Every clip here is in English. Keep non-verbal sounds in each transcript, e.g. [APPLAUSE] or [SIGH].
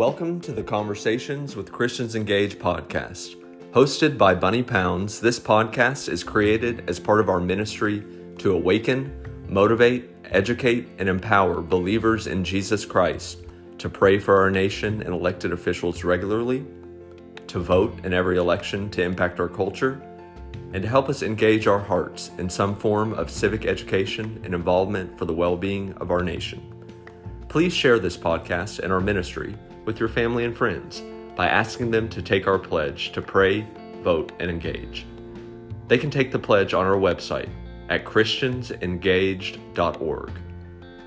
Welcome to the Conversations with Christians Engage podcast. Hosted by Bunny Pounds, this podcast is created as part of our ministry to awaken, motivate, educate, and empower believers in Jesus Christ to pray for our nation and elected officials regularly, to vote in every election to impact our culture, and to help us engage our hearts in some form of civic education and involvement for the well being of our nation. Please share this podcast and our ministry with your family and friends by asking them to take our pledge to pray, vote, and engage. They can take the pledge on our website at christiansengaged.org.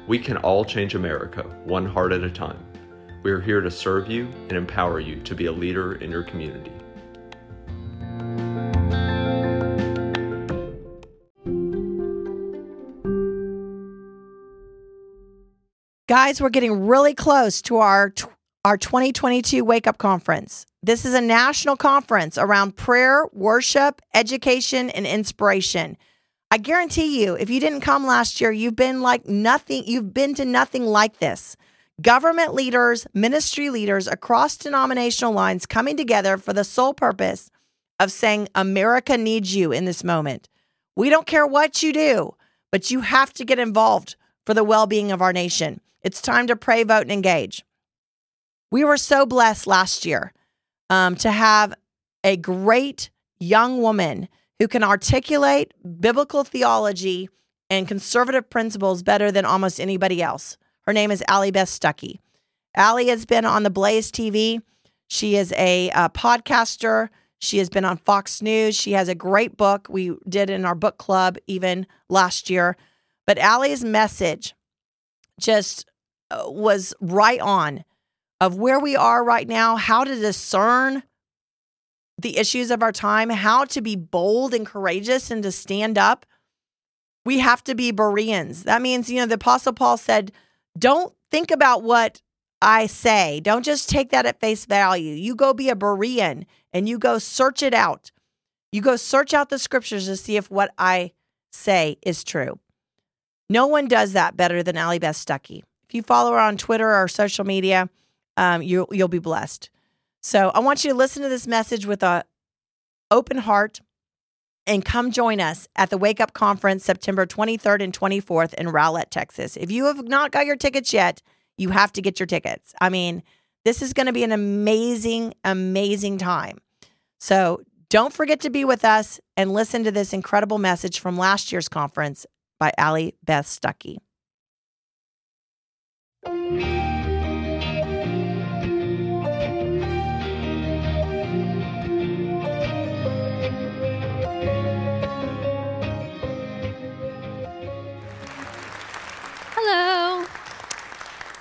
We can all change America one heart at a time. We are here to serve you and empower you to be a leader in your community. Guys, we're getting really close to our our 2022 Wake Up Conference. This is a national conference around prayer, worship, education, and inspiration. I guarantee you, if you didn't come last year, you've been like nothing, you've been to nothing like this. Government leaders, ministry leaders across denominational lines coming together for the sole purpose of saying, America needs you in this moment. We don't care what you do, but you have to get involved for the well being of our nation. It's time to pray, vote, and engage. We were so blessed last year um, to have a great young woman who can articulate biblical theology and conservative principles better than almost anybody else. Her name is Allie Beth Stuckey. Allie has been on the Blaze TV. She is a, a podcaster. She has been on Fox News. She has a great book we did in our book club even last year. But Allie's message just uh, was right on of where we are right now, how to discern the issues of our time, how to be bold and courageous and to stand up. We have to be Bereans. That means, you know, the Apostle Paul said, don't think about what I say. Don't just take that at face value. You go be a Berean and you go search it out. You go search out the scriptures to see if what I say is true. No one does that better than Allie Beth Stuckey. If you follow her on Twitter or social media, um, you you'll be blessed. So I want you to listen to this message with a open heart and come join us at the Wake Up Conference September 23rd and 24th in Rowlett, Texas. If you have not got your tickets yet, you have to get your tickets. I mean, this is going to be an amazing, amazing time. So don't forget to be with us and listen to this incredible message from last year's conference by Allie Beth Stuckey.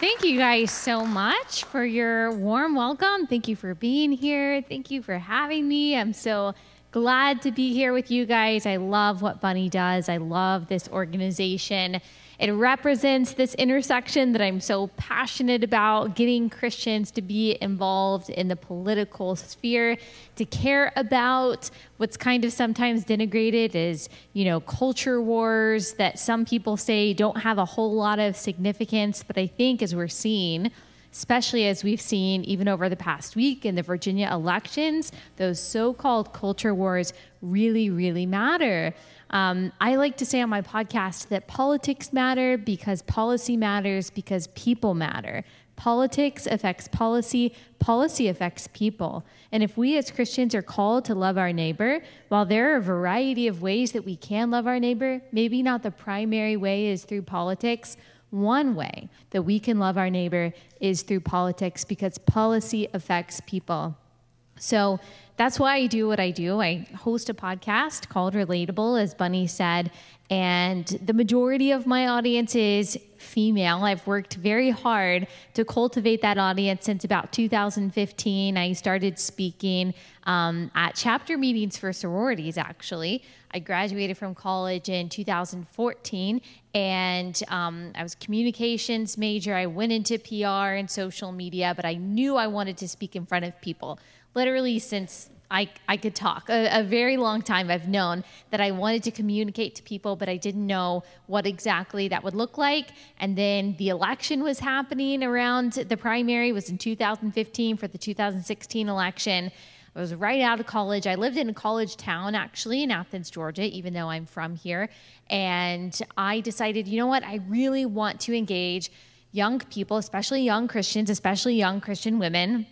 Thank you guys so much for your warm welcome. Thank you for being here. Thank you for having me. I'm so glad to be here with you guys. I love what Bunny does. I love this organization. It represents this intersection that I'm so passionate about getting Christians to be involved in the political sphere, to care about what's kind of sometimes denigrated as, you know, culture wars that some people say don't have a whole lot of significance. But I think as we're seeing, especially as we've seen even over the past week in the Virginia elections, those so called culture wars really, really matter. Um, I like to say on my podcast that politics matter because policy matters because people matter. Politics affects policy, policy affects people. And if we as Christians are called to love our neighbor, while there are a variety of ways that we can love our neighbor, maybe not the primary way is through politics. One way that we can love our neighbor is through politics because policy affects people. So that's why I do what I do. I host a podcast called Relatable, as Bunny said, and the majority of my audience is female. I've worked very hard to cultivate that audience since about 2015. I started speaking um, at chapter meetings for sororities, actually. I graduated from college in 2014 and um, I was communications major. I went into PR and social media, but I knew I wanted to speak in front of people literally since I, I could talk. A, a, very long time I've known that I wanted to communicate to people, but I didn't know what exactly that would look like. And then the election was happening around the primary was in 2015 for the 2016 election. I was right out of college. I lived in a college town, actually, in Athens, Georgia, even though I'm from here. And I decided, you know what? I really want to engage young people, especially young Christians, especially young Christian women,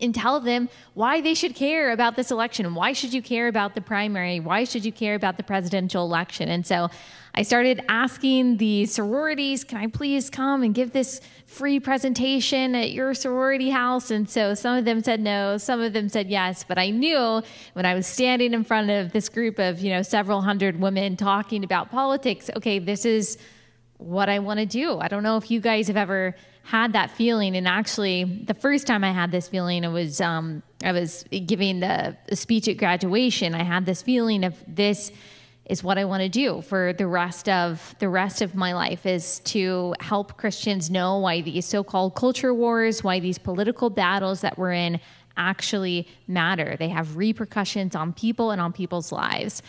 and tell them why they should care about this election. Why should you care about the primary? Why should you care about the presidential election? And so I started asking the sororities, can I please come and give this free presentation at your sorority house? And so some of them said no, some of them said yes, but I knew when I was standing in front of this group of, you know, several hundred women talking about politics, okay, this is what I want to do. I don't know if you guys have ever had that feeling. And actually, the first time I had this feeling, it was um, I was giving the, the speech at graduation. I had this feeling of this is what I want to do for the rest of the rest of my life is to help Christians know why these so-called culture wars, why these political battles that we're in actually matter. They have repercussions on people and on people's lives.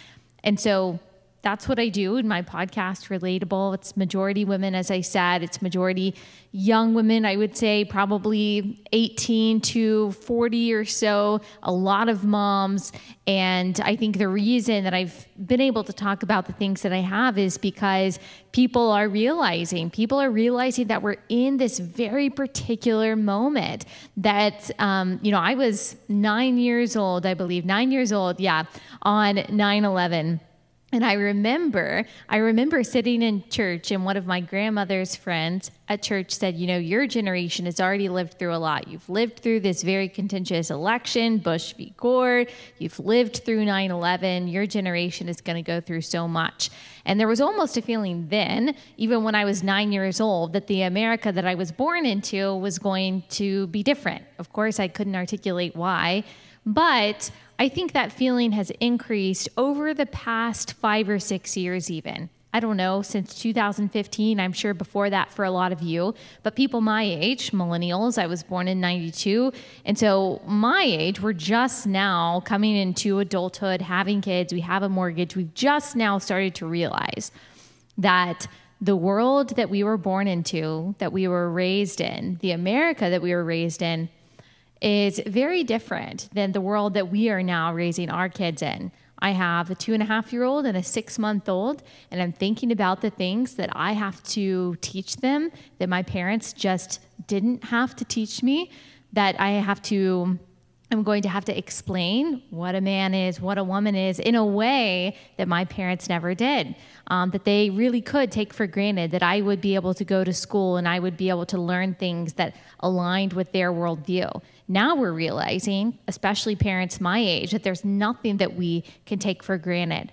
And so that's what I do in my podcast, Relatable. It's majority women, as I said. It's majority young women, I would say probably 18 to 40 or so, a lot of moms. And I think the reason that I've been able to talk about the things that I have is because people are realizing, people are realizing that we're in this very particular moment. That, um, you know, I was nine years old, I believe, nine years old, yeah, on 9 11 and I remember, I remember sitting in church, and one of my grandmother's friends at church said, You know, your generation has already lived through a lot. You've lived through this very contentious election, Bush v. Gore. You've lived through 9 11. Your generation is going to go through so much. And there was almost a feeling then, even when I was nine years old, that the America that I was born into was going to be different. Of course, I couldn't articulate why. But I think that feeling has increased over the past five or six years, even. I don't know, since 2015, I'm sure before that for a lot of you, but people my age, millennials, I was born in 92. And so my age, we're just now coming into adulthood, having kids, we have a mortgage. We've just now started to realize that the world that we were born into, that we were raised in, the America that we were raised in, is very different than the world that we are now raising our kids in. I have a two and a half year old and a six month old, and I'm thinking about the things that I have to teach them that my parents just didn't have to teach me, that I have to I'm going to have to explain what a man is, what a woman is, in a way that my parents never did. Um, that they really could take for granted that I would be able to go to school and I would be able to learn things that aligned with their worldview. Now we're realizing, especially parents my age, that there's nothing that we can take for granted.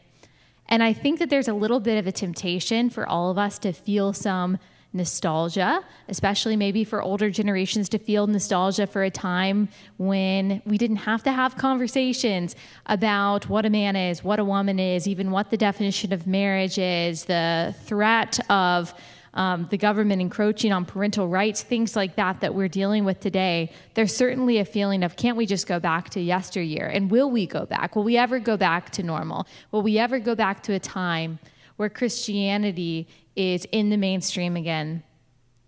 And I think that there's a little bit of a temptation for all of us to feel some nostalgia, especially maybe for older generations to feel nostalgia for a time when we didn't have to have conversations about what a man is, what a woman is, even what the definition of marriage is, the threat of um, the government encroaching on parental rights, things like that that we're dealing with today, there's certainly a feeling of can't we just go back to yesteryear? And will we go back? Will we ever go back to normal? Will we ever go back to a time where Christianity is in the mainstream again?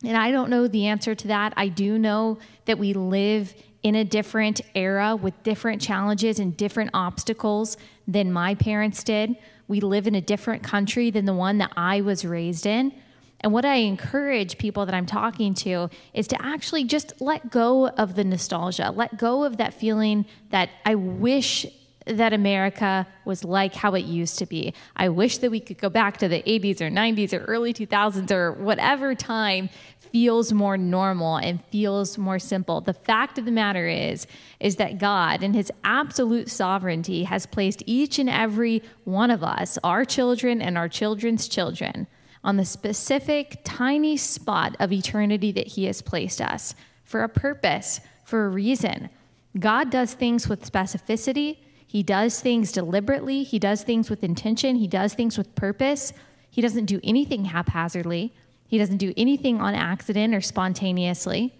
And I don't know the answer to that. I do know that we live in a different era with different challenges and different obstacles than my parents did. We live in a different country than the one that I was raised in. And what I encourage people that I'm talking to is to actually just let go of the nostalgia, let go of that feeling that I wish that America was like how it used to be. I wish that we could go back to the 80s or 90s or early 2000s or whatever time feels more normal and feels more simple. The fact of the matter is is that God in his absolute sovereignty has placed each and every one of us, our children and our children's children, on the specific tiny spot of eternity that he has placed us for a purpose, for a reason. God does things with specificity he does things deliberately, he does things with intention, he does things with purpose. He doesn't do anything haphazardly, he doesn't do anything on accident or spontaneously.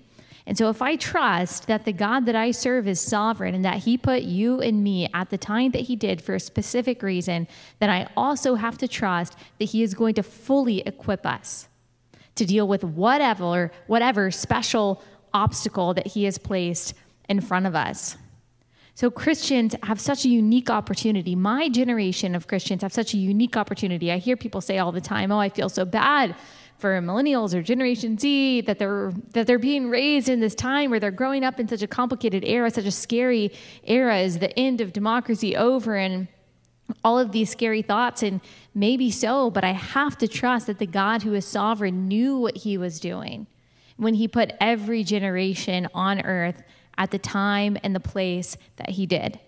And so, if I trust that the God that I serve is sovereign and that He put you and me at the time that He did for a specific reason, then I also have to trust that He is going to fully equip us to deal with whatever, whatever special obstacle that He has placed in front of us. So, Christians have such a unique opportunity. My generation of Christians have such a unique opportunity. I hear people say all the time, Oh, I feel so bad for millennials or generation z that they're that they're being raised in this time where they're growing up in such a complicated era such a scary era is the end of democracy over and all of these scary thoughts. And maybe so but i have to trust that the god who is sovereign knew what he was doing when he put every generation on earth at the time and the place that he did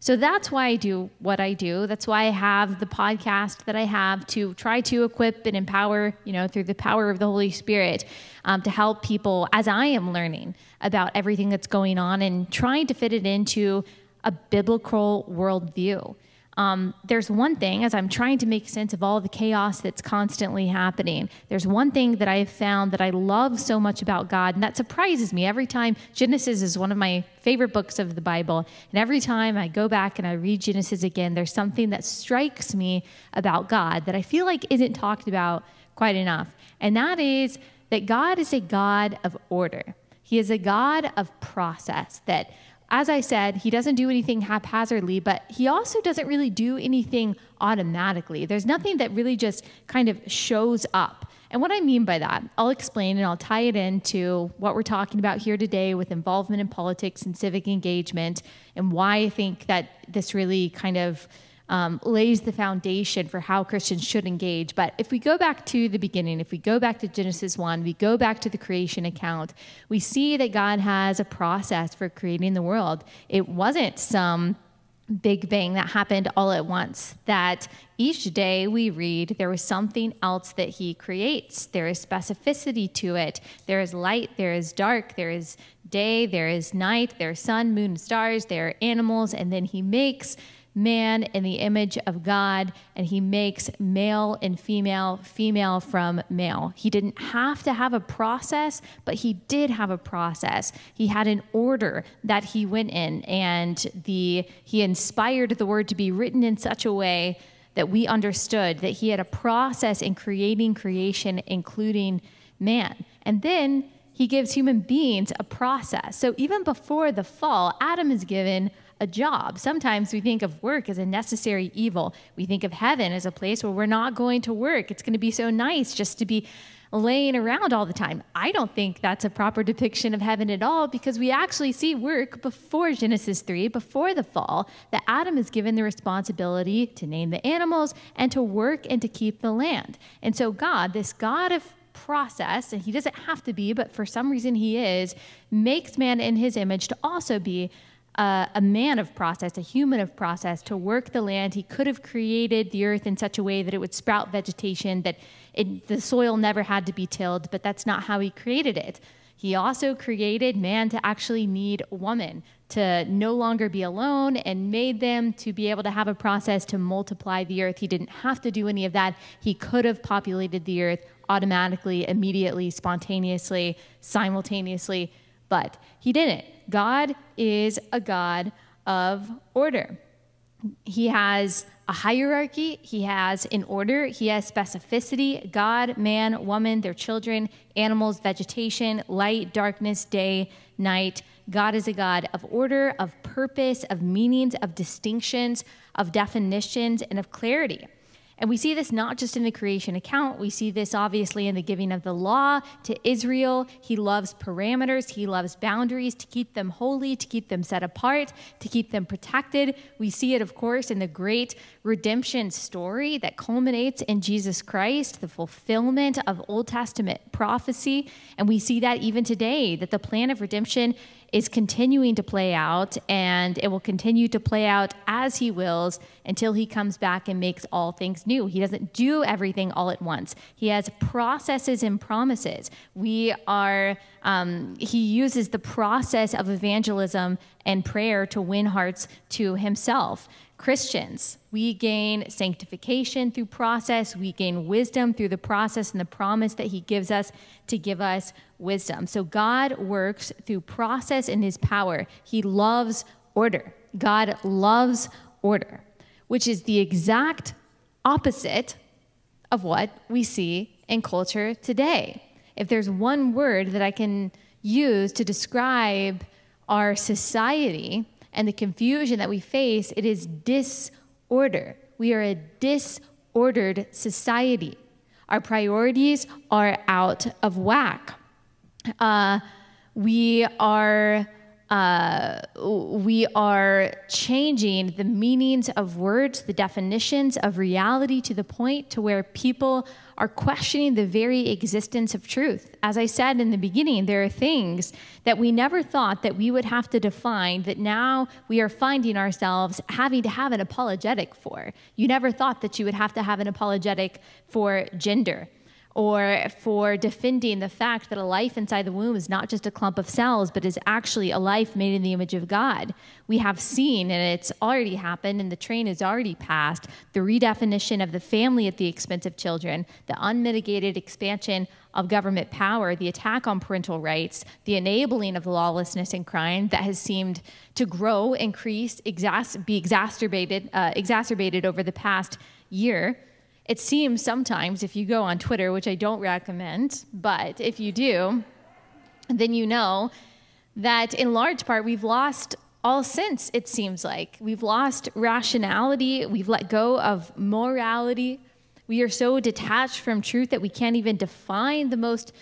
so that's why I do what I do. That's why I have the podcast that I have to try to equip and empower, you know, through the power of the Holy Spirit um, to help people as I am learning about everything that's going on and trying to fit it into a biblical worldview um, there's one thing, as I'm trying to make sense of all the chaos that's constantly happening, there's one thing that I have found that I love so much about God, and that surprises me every time. Genesis is one of my favorite books of the Bible, and every time I go back and I read Genesis again, there's something that strikes me about God that I feel like isn't talked about quite enough, and that is that God is a God of order. He is a God of process, that as I said, he doesn't do anything haphazardly, but he also doesn't really do anything automatically. There's nothing that really just kind of shows up. And what I mean by that, I'll explain and I'll tie it into what we're talking about here today with involvement in politics and civic engagement and why I think that this really kind of um, lays the foundation for how Christians should engage. But if we go back to the beginning, if we go back to Genesis 1, we go back to the creation account, we see that God has a process for creating the world. It wasn't some big bang that happened all at once. That each day we read there was something else that he creates. There is specificity to it. There is light, there is dark, there is day, there is night, there is sun, moon, stars, there are animals, and then he makes man in the image of God, and he makes male and female, female from male. He didn't have to have a process, but he did have a process. He had an order that he went in, and the he inspired the word to be written in such a way that we understood that he had a process in creating creation, including man. And then he gives human beings a process. So even before the fall, Adam is given a job. Sometimes we think of work as a necessary evil. We think of heaven as a place where we're not going to work. It's going to be so nice just to be laying around all the time. I don't think that's a proper depiction of heaven at all because we actually see work before Genesis 3, before the fall, that Adam is given the responsibility to name the animals and to work and to keep the land. And so, God, this God of process, and he doesn't have to be, but for some reason he is, makes man in his image to also be a, a man of process, a human of process, to work the land. He could have created the earth in such a way that it would sprout vegetation, that it, the soil never had to be tilled, but that's not how he created it. He also created man to actually need woman, to no longer be alone, and made them to be able to have a process to multiply the earth. He didn't have to do any of that. He could have populated the earth automatically, immediately, spontaneously, simultaneously, but he didn't. God is a God of order. He has a hierarchy, he has an order, he has specificity God, man, woman, their children, animals, vegetation, light, darkness, day, night. God is a God of order, of purpose, of meanings, of distinctions, of definitions, and of clarity. And we see this not just in the creation account, we see this obviously in the giving of the law to Israel. He loves parameters, he loves boundaries to keep them holy, to keep them set apart, to keep them protected. We see it, of course, in the great redemption story that culminates in Jesus Christ, the fulfillment of Old Testament prophecy. And we see that even today, that the plan of redemption is continuing to play out, and it will continue to play out as He wills until He comes back and makes all things new. He doesn't do everything all at once, He has processes and promises. We are, um, He uses the process of evangelism and prayer to win hearts to himself. Christians, we gain sanctification through process, we gain wisdom through the process and the promise that he gives us to give us wisdom. So God works through process in his power. He loves order. God loves order, which is the exact opposite of what we see in culture today. If there's one word that I can use to describe our society, and the confusion that we face, it is disorder. We are a disordered society. Our priorities are out of whack. Uh, we are uh, we are changing the meanings of words, the definitions of reality to the point to where people are questioning the very existence of truth. As I said in the beginning, there are things that we never thought that we would have to define that now we are finding ourselves having to have an apologetic for. You never thought that you would have to have an apologetic for gender or for defending the fact that a life inside the womb is not just a clump of cells, but is actually a life made in the image of God. We have seen, and it's already happened, and the train has already passed, the redefinition of the family at the expense of children, the unmitigated expansion of government power, the attack on parental rights, the enabling of lawlessness and crime that has seemed to grow, increase, exas- be exacerbated, uh, exacerbated over the past year it seems sometimes if you go on Twitter, which I don't recommend, but if you do, then you know that in large part we've lost all sense, it seems like. We've lost rationality, we've let go of morality. We are so detached from truth that we can't even define the most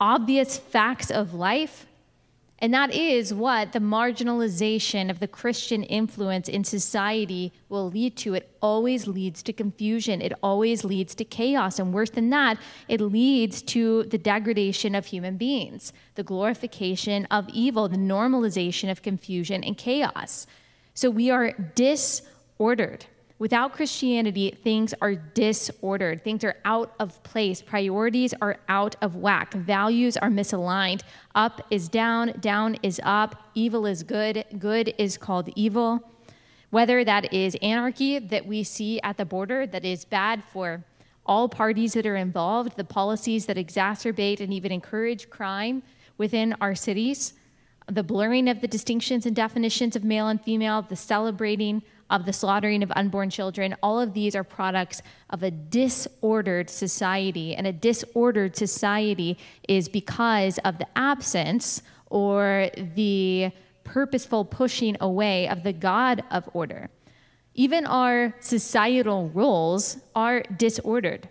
obvious facts of life. And that is what the marginalization of the Christian influence in society will lead to. It always leads to confusion, it always leads to chaos. And worse than that, it leads to the degradation of human beings, the glorification of evil, the normalization of confusion and chaos. So we are disordered. Without Christianity, things are disordered. Things are out of place. Priorities are out of whack. Values are misaligned. Up is down, down is up. Evil is good, good is called evil. Whether that is anarchy that we see at the border that is bad for all parties that are involved, the policies that exacerbate and even encourage crime within our cities, the blurring of the distinctions and definitions of male and female, the celebrating of the slaughtering of unborn children, all of these are products of a disordered society. And a disordered society is because of the absence or the purposeful pushing away of the God of order. Even our societal roles are disordered.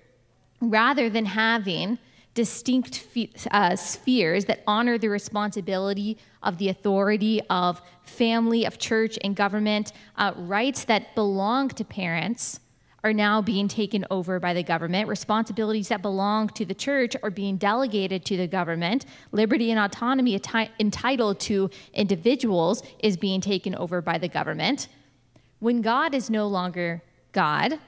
Rather than having distinct uh, spheres that honor the responsibility of the authority of family, of church, and government. Uh, rights that belong to parents are now being taken over by the government. Responsibilities that belong to the church are being delegated to the government. Liberty and autonomy entitled to individuals is being taken over by the government. When God is no longer God,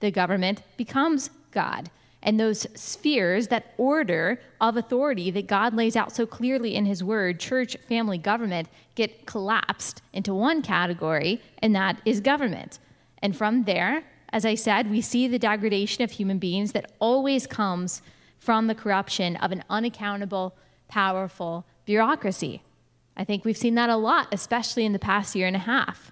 the government becomes God and those spheres, that order of authority that God lays out so clearly in His Word, church, family, government, get collapsed into one category, and that is government. And from there, as I said, we see the degradation of human beings that always comes from the corruption of an unaccountable, powerful bureaucracy. I think we've seen that a lot, especially in the past year and a half,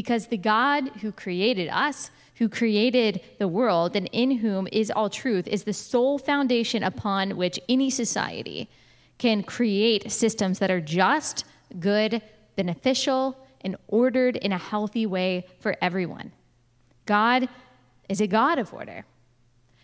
because the God who created us, who created the world and in whom is all truth, is the sole foundation upon which any society can create systems that are just, good, beneficial, and ordered in a healthy way for everyone. God is a God of order.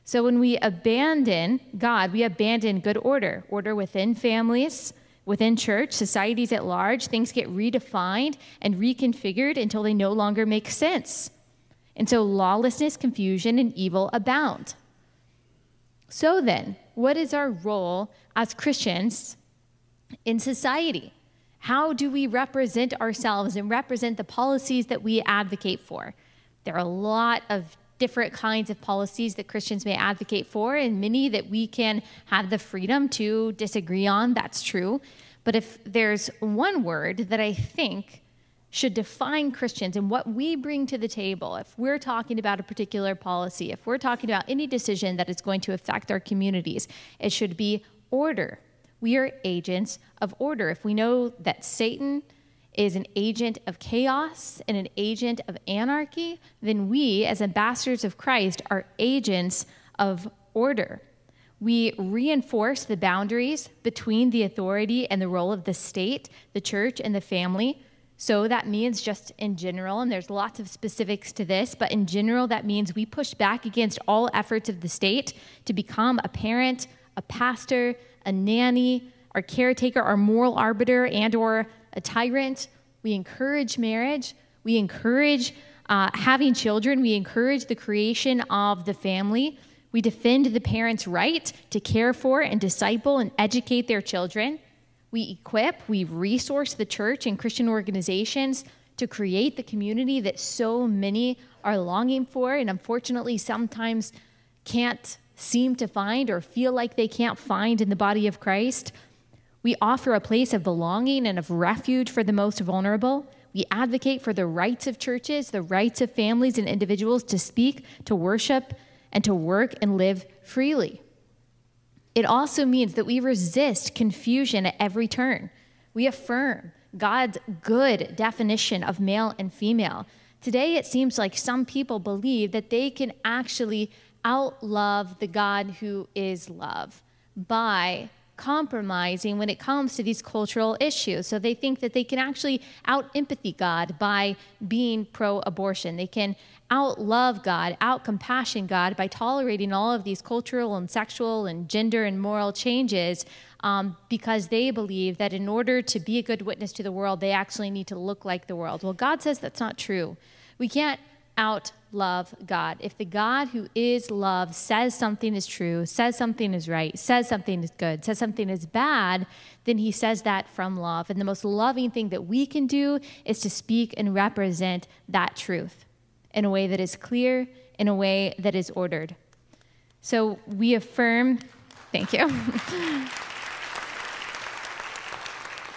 So when we abandon God, we abandon good order, order within families, within church, societies at large, things get redefined and reconfigured until they no longer make sense. And so lawlessness, confusion, and evil abound. So then, what is our role as Christians in society? How do we represent ourselves and represent the policies that we advocate for? There are a lot of different kinds of policies that Christians may advocate for, and many that we can have the freedom to disagree on. That's true. But if there's one word that I think should define Christians and what we bring to the table. If we're talking about a particular policy, if we're talking about any decision that is going to affect our communities, it should be order. We are agents of order. If we know that Satan is an agent of chaos and an agent of anarchy, then we, as ambassadors of Christ, are agents of order. We reinforce the boundaries between the authority and the role of the state, the church, and the family. So that means just in general, and there's lots of specifics to this, but in general, that means we push back against all efforts of the state to become a parent, a pastor, a nanny, our caretaker, our moral arbiter, and or a tyrant. We encourage marriage. We encourage uh, having children. We encourage the creation of the family. We defend the parents' right to care for and disciple and educate their children. We equip, we resource the church and Christian organizations to create the community that so many are longing for and unfortunately sometimes can't seem to find or feel like they can't find in the body of Christ. We offer a place of belonging and of refuge for the most vulnerable. We advocate for the rights of churches, the rights of families and individuals to speak, to worship, and to work and live freely. It also means that we resist confusion at every turn. We affirm God's good definition of male and female. Today, it seems like some people believe that they can actually outlove the God who is love by compromising when it comes to these cultural issues. So they think that they can actually out empathy God by being pro abortion. They can out love God, out compassion God by tolerating all of these cultural and sexual and gender and moral changes um, because they believe that in order to be a good witness to the world, they actually need to look like the world. Well, God says that's not true. We can't out love God. If the God who is love says something is true, says something is right, says something is good, says something is bad, then he says that from love. And the most loving thing that we can do is to speak and represent that truth in a way that is clear, in a way that is ordered. So we affirm, thank you. [LAUGHS]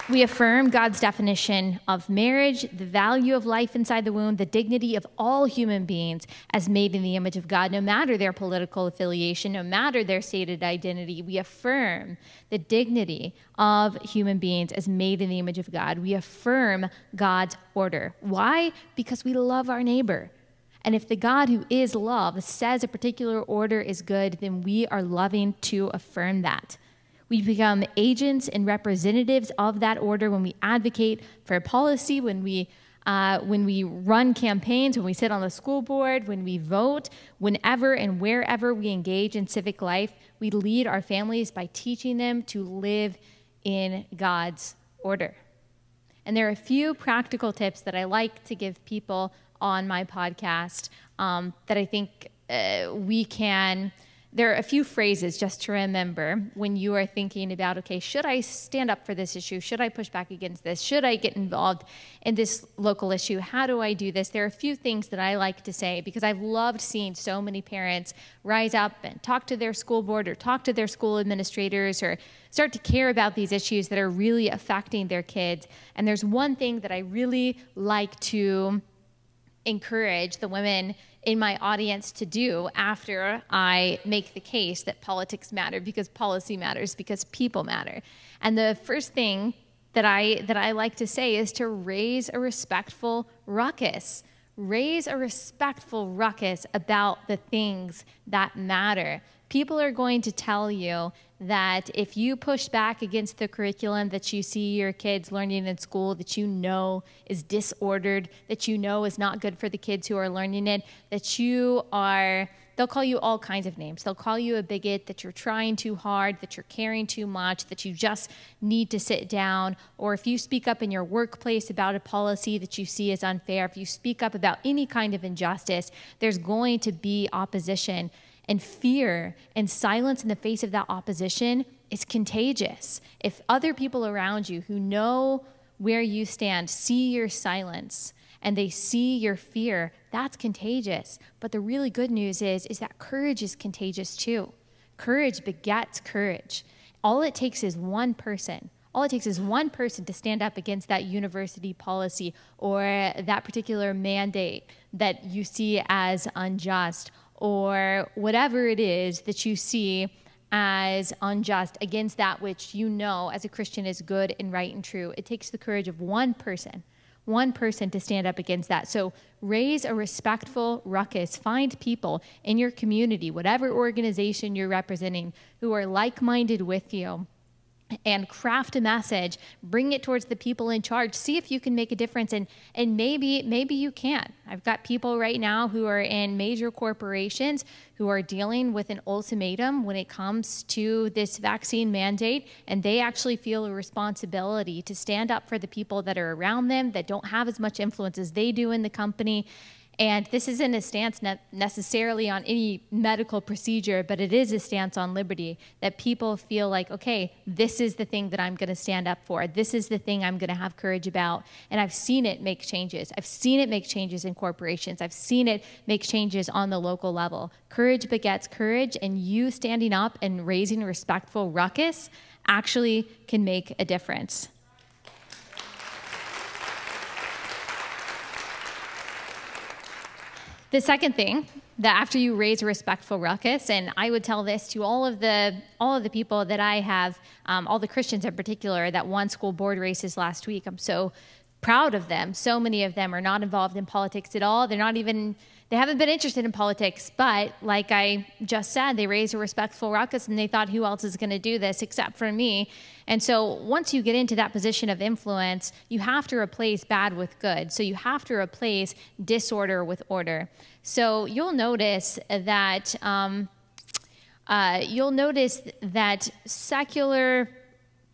We affirm God's definition of marriage, the value of life inside the womb, the dignity of all human beings as made in the image of God, no matter their political affiliation, no matter their stated identity. We affirm the dignity of human beings as made in the image of God. We affirm God's order. Why? Because we love our neighbor. And if the God who is love says a particular order is good, then we are loving to affirm that. We become agents and representatives of that order when we advocate for policy, when we uh, when we run campaigns, when we sit on the school board, when we vote, whenever and wherever we engage in civic life, we lead our families by teaching them to live in God's order. And there are a few practical tips that I like to give people on my podcast um, that I think uh, we can there are a few phrases just to remember when you are thinking about okay should i stand up for this issue? Should i push back against this? Should i get involved in this local issue? How do i do this? There are a few things that i like to say because i've loved seeing so many parents rise up and talk to their school board or talk to their school administrators or start to care about these issues that are really affecting their kids. And there's one thing that i really like to encourage the women in my audience to do after I make the case that politics matter because policy matters because people matter. And the first thing that I that I like to say is to raise a respectful ruckus. Raise a respectful ruckus about the things that matter. People are going to tell you that if you push back against the curriculum that you see your kids learning in school that you know is disordered, that you know is not good for the kids who are learning it, that you are they'll call you all kinds of names. They'll call you a bigot, that you're trying too hard, that you're caring too much, that you just need to sit down. Or if you speak up in your workplace about a policy that you see as unfair, if you speak up about any kind of injustice, there's going to be opposition. And fear and silence in the face of that opposition is contagious. If other people around you who know where you stand see your silence and they see your fear, that's contagious. But the really good news is is that courage is contagious too. Courage begets courage. All it takes is one person, All it takes is one person to stand up against that university policy or that particular mandate that you see as unjust or whatever it is that you see as unjust against that which you know as a Christian is good and right and true. It takes the courage of one person, one person to stand up against that. So raise a respectful ruckus. Find people in your community, whatever organization you're representing, who are like minded with you and craft a message bring it towards the people in charge see if you can make a difference and and maybe maybe you can. I've got people right now who are in major corporations who are dealing with an ultimatum when it comes to this vaccine mandate and they actually feel a responsibility to stand up for the people that are around them that don't have as much influence as they do in the company and this isn't a stance ne- necessarily on any medical procedure, but it is a stance on liberty that people feel like, okay, this is the thing that I'm going to stand up for. This is the thing I'm going to have courage about. And I've seen it make changes. I've seen it make changes in corporations. I've seen it make changes on the local level. Courage begets courage, and you standing up and raising a respectful ruckus actually can make a difference. The second thing that after you raise a respectful ruckus, and I would tell this to all of the all of the people that I have, um, all the Christians in particular, that won school board races last week. I'm so proud of them. So many of them are not involved in politics at all. They're not even they haven't been interested in politics, but like I just said, they raised a respectful ruckus and they thought, who else is going to do this except for me? And so once you get into that position of influence, you have to replace bad with good. So you have to replace disorder with order. So you'll notice that. Um, uh, you'll notice that secular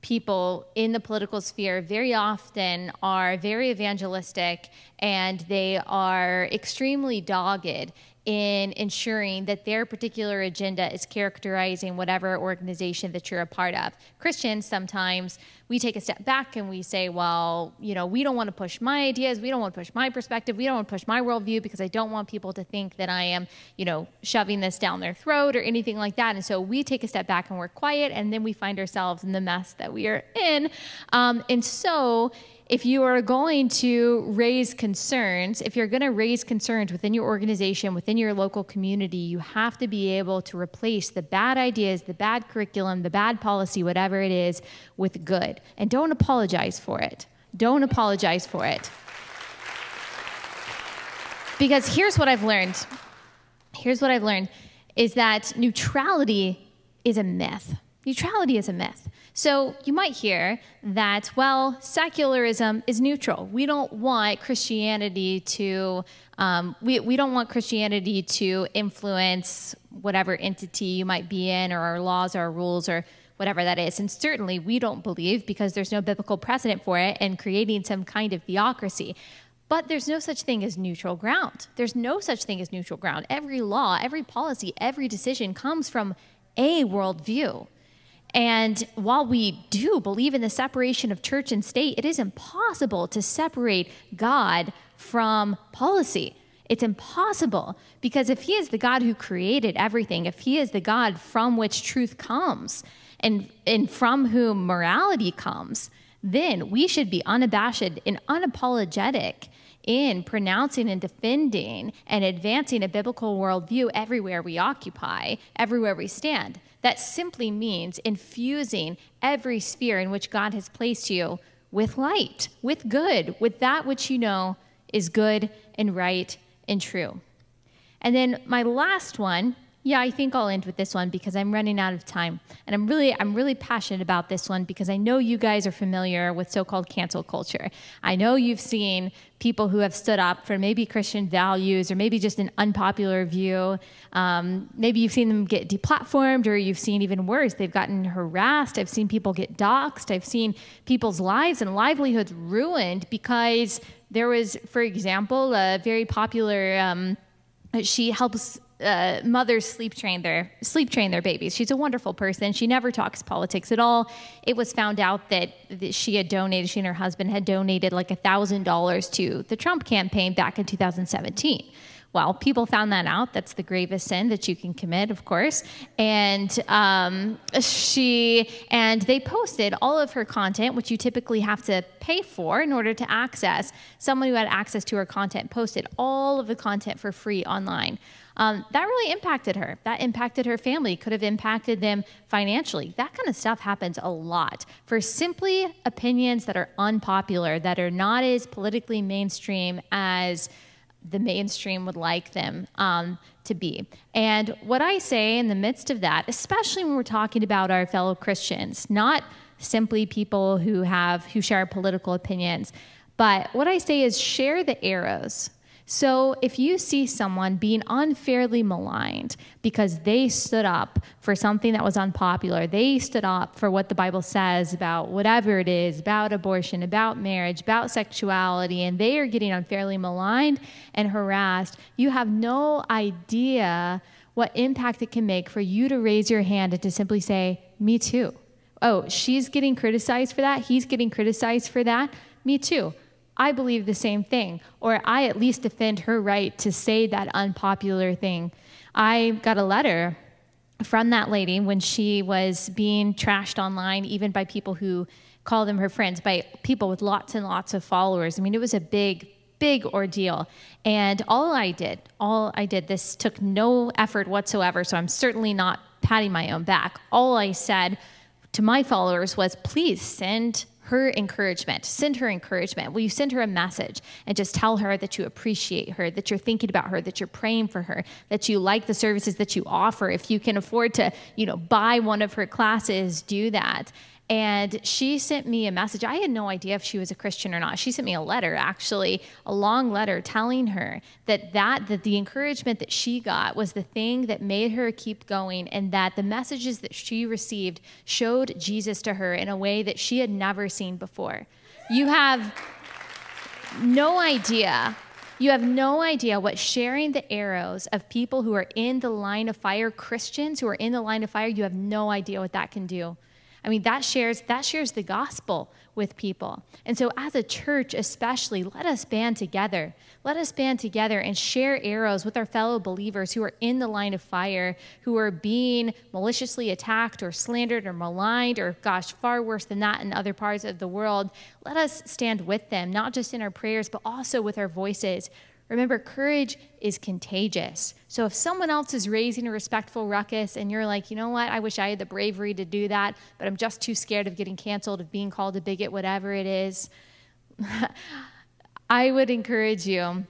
people in the political sphere very often are very evangelistic and they are extremely dogged in ensuring that their particular agenda is characterizing whatever organization that you're a part of. Christians sometimes we take a step back and we say, well, you know, we don't want to push my ideas, we don't want to push my perspective, we don't want to push my worldview because I don't want people to think that I am, you know, shoving this down their throat or anything like that. And so we take a step back and we're quiet, and then we find ourselves in the mess that we are in. Um, and so if you are going to raise concerns, if you're going to raise concerns within your organization, within your local community, you have to be able to replace the bad ideas, the bad curriculum, the bad policy, whatever it is, with good. And don't apologize for it. Don't apologize for it. Because here's what I've learned. Here's what I've learned is that neutrality is a myth. Neutrality is a myth. So you might hear that, well, secularism is neutral. We don't want Christianity to, um, we, we don't want Christianity to influence whatever entity you might be in or our laws or our rules or whatever that is. And certainly we don't believe, because there's no biblical precedent for it, in creating some kind of theocracy. But there's no such thing as neutral ground. There's no such thing as neutral ground. Every law, every policy, every decision comes from a worldview. And while we do believe in the separation of church and state, it is impossible to separate God from policy. It's impossible because if He is the God who created everything, if He is the God from which truth comes and, and from whom morality comes, then we should be unabashed and unapologetic in pronouncing and defending and advancing a biblical worldview everywhere we occupy, everywhere we stand. That simply means infusing every sphere in which God has placed you with light, with good, with that which you know is good and right and true. And then my last one yeah, I think I'll end with this one because I'm running out of time. And I'm really I'm really passionate about this one because I know you guys are familiar with so-called cancel culture. I know you've seen people who have stood up for maybe Christian values or maybe just an unpopular view. Um, maybe you've seen them get deplatformed or you've seen even worse, they've gotten harassed. I've seen people get doxxed. I've seen people's lives and livelihoods ruined because there was, for example, a very popular um, she helps uh, mothers sleep train their sleep train their babies. She's a wonderful person. She never talks politics at all. It was found out that, that she had donated. She and her husband had donated like a thousand dollars to the Trump campaign back in 2017. Well, people found that out. That's the gravest sin that you can commit, of course. And um, she and they posted all of her content, which you typically have to pay for in order to access. Someone who had access to her content posted all of the content for free online. Um, that really impacted her. That impacted her family, could have impacted them financially. That kind of stuff happens a lot for simply opinions that are unpopular, that are not as politically mainstream as the mainstream would like them um, to be. And what I say in the midst of that, especially when we're talking about our fellow Christians, not simply people who have who share political opinions, but what I say is share the arrows so if you see someone being unfairly maligned because they stood up for something that was unpopular, they stood up for what the Bible says about whatever it is, about abortion, about marriage, about sexuality, and they are getting unfairly maligned and harassed, you have no idea what impact it can make for you to raise your hand and to simply say, Me too. Oh, she's getting criticized for that. He's getting criticized for that. Me too. I believe the same thing, or I at least defend her right to say that unpopular thing. I got a letter from that lady when she was being trashed online, even by people who call them her friends, by people with lots and lots of followers. I mean, it was a big, big ordeal. And all I did, all I did, this took no effort whatsoever, so I'm certainly not patting my own back. All I said to my followers was please send her encouragement. Send her encouragement. Will you send her a message and just tell her that you appreciate her, that you're thinking about her, that you're praying for her, that you like the services that you offer. If you can afford to, you know, buy one of her classes, do that. And she sent me a message. I had no idea if she was a Christian or not. She sent me a letter, actually, a long letter telling her that that that the encouragement that she got was the thing that made her keep going and that the messages that she received showed Jesus to her in a way that she had never seen before. You have no idea you have no idea what sharing the arrows of people who are in the line of fire, Christians who are in the line of fire, you have no idea what that can do. I mean, that shares that shares the gospel with people. And so as a church especially, let us band together. Let us band together and share arrows with our fellow believers who are in the line of fire, who are being maliciously attacked or slandered or maligned or gosh, far worse than that in other parts of the world. Let us stand with them, not just in our prayers, but also with our voices Remember, courage is contagious. So if someone else is raising a respectful ruckus and you're like, you know what, I wish I had the bravery to do that, but I'm just too scared of getting canceled, of being called a bigot, whatever it is, [LAUGHS] I would encourage you.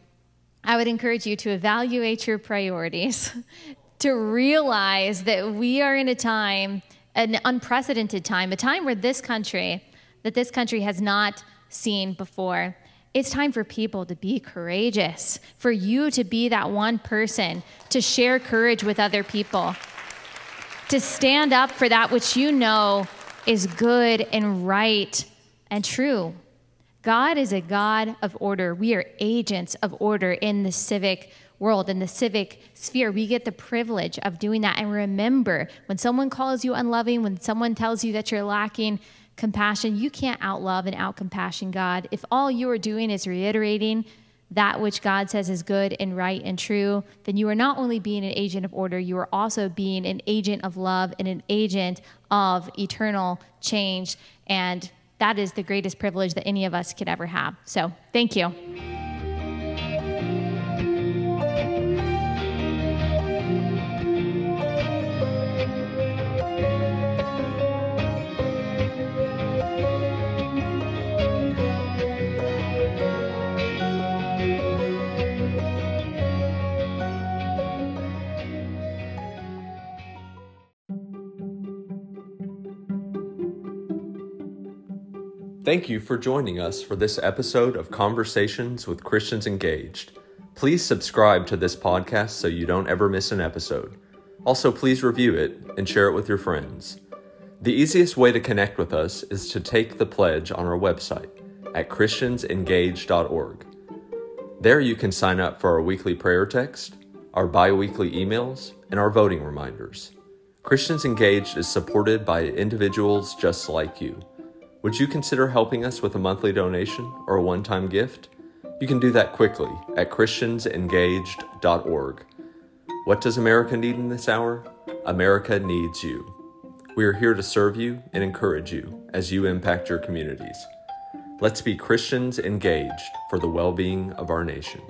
I would encourage you to evaluate your priorities, [LAUGHS] to realize that we are in a time, an unprecedented time, a time where this country, that this country has not seen before. It's time for people to be courageous, for you to be that one person to share courage with other people, to stand up for that which you know is good and right and true. God is a God of order. We are agents of order in the civic world, in the civic sphere. We get the privilege of doing that. And remember, when someone calls you unloving, when someone tells you that you're lacking, compassion. You can't outlove and outcompassion God. If all you are doing is reiterating that which God says is good and right and true, then you are not only being an agent of order, you are also being an agent of love and an agent of eternal change. And that is the greatest privilege that any of us could ever have. So, thank you. Thank you for joining us for this episode of Conversations with Christians Engaged. Please subscribe to this podcast so you don't ever miss an episode. Also, please review it and share it with your friends. The easiest way to connect with us is to take the pledge on our website at christiansengaged.org. There you can sign up for our weekly prayer text, our bi weekly emails, and our voting reminders. Christians Engaged is supported by individuals just like you. Would you consider helping us with a monthly donation or a one time gift? You can do that quickly at ChristiansEngaged.org. What does America need in this hour? America needs you. We are here to serve you and encourage you as you impact your communities. Let's be Christians engaged for the well being of our nation.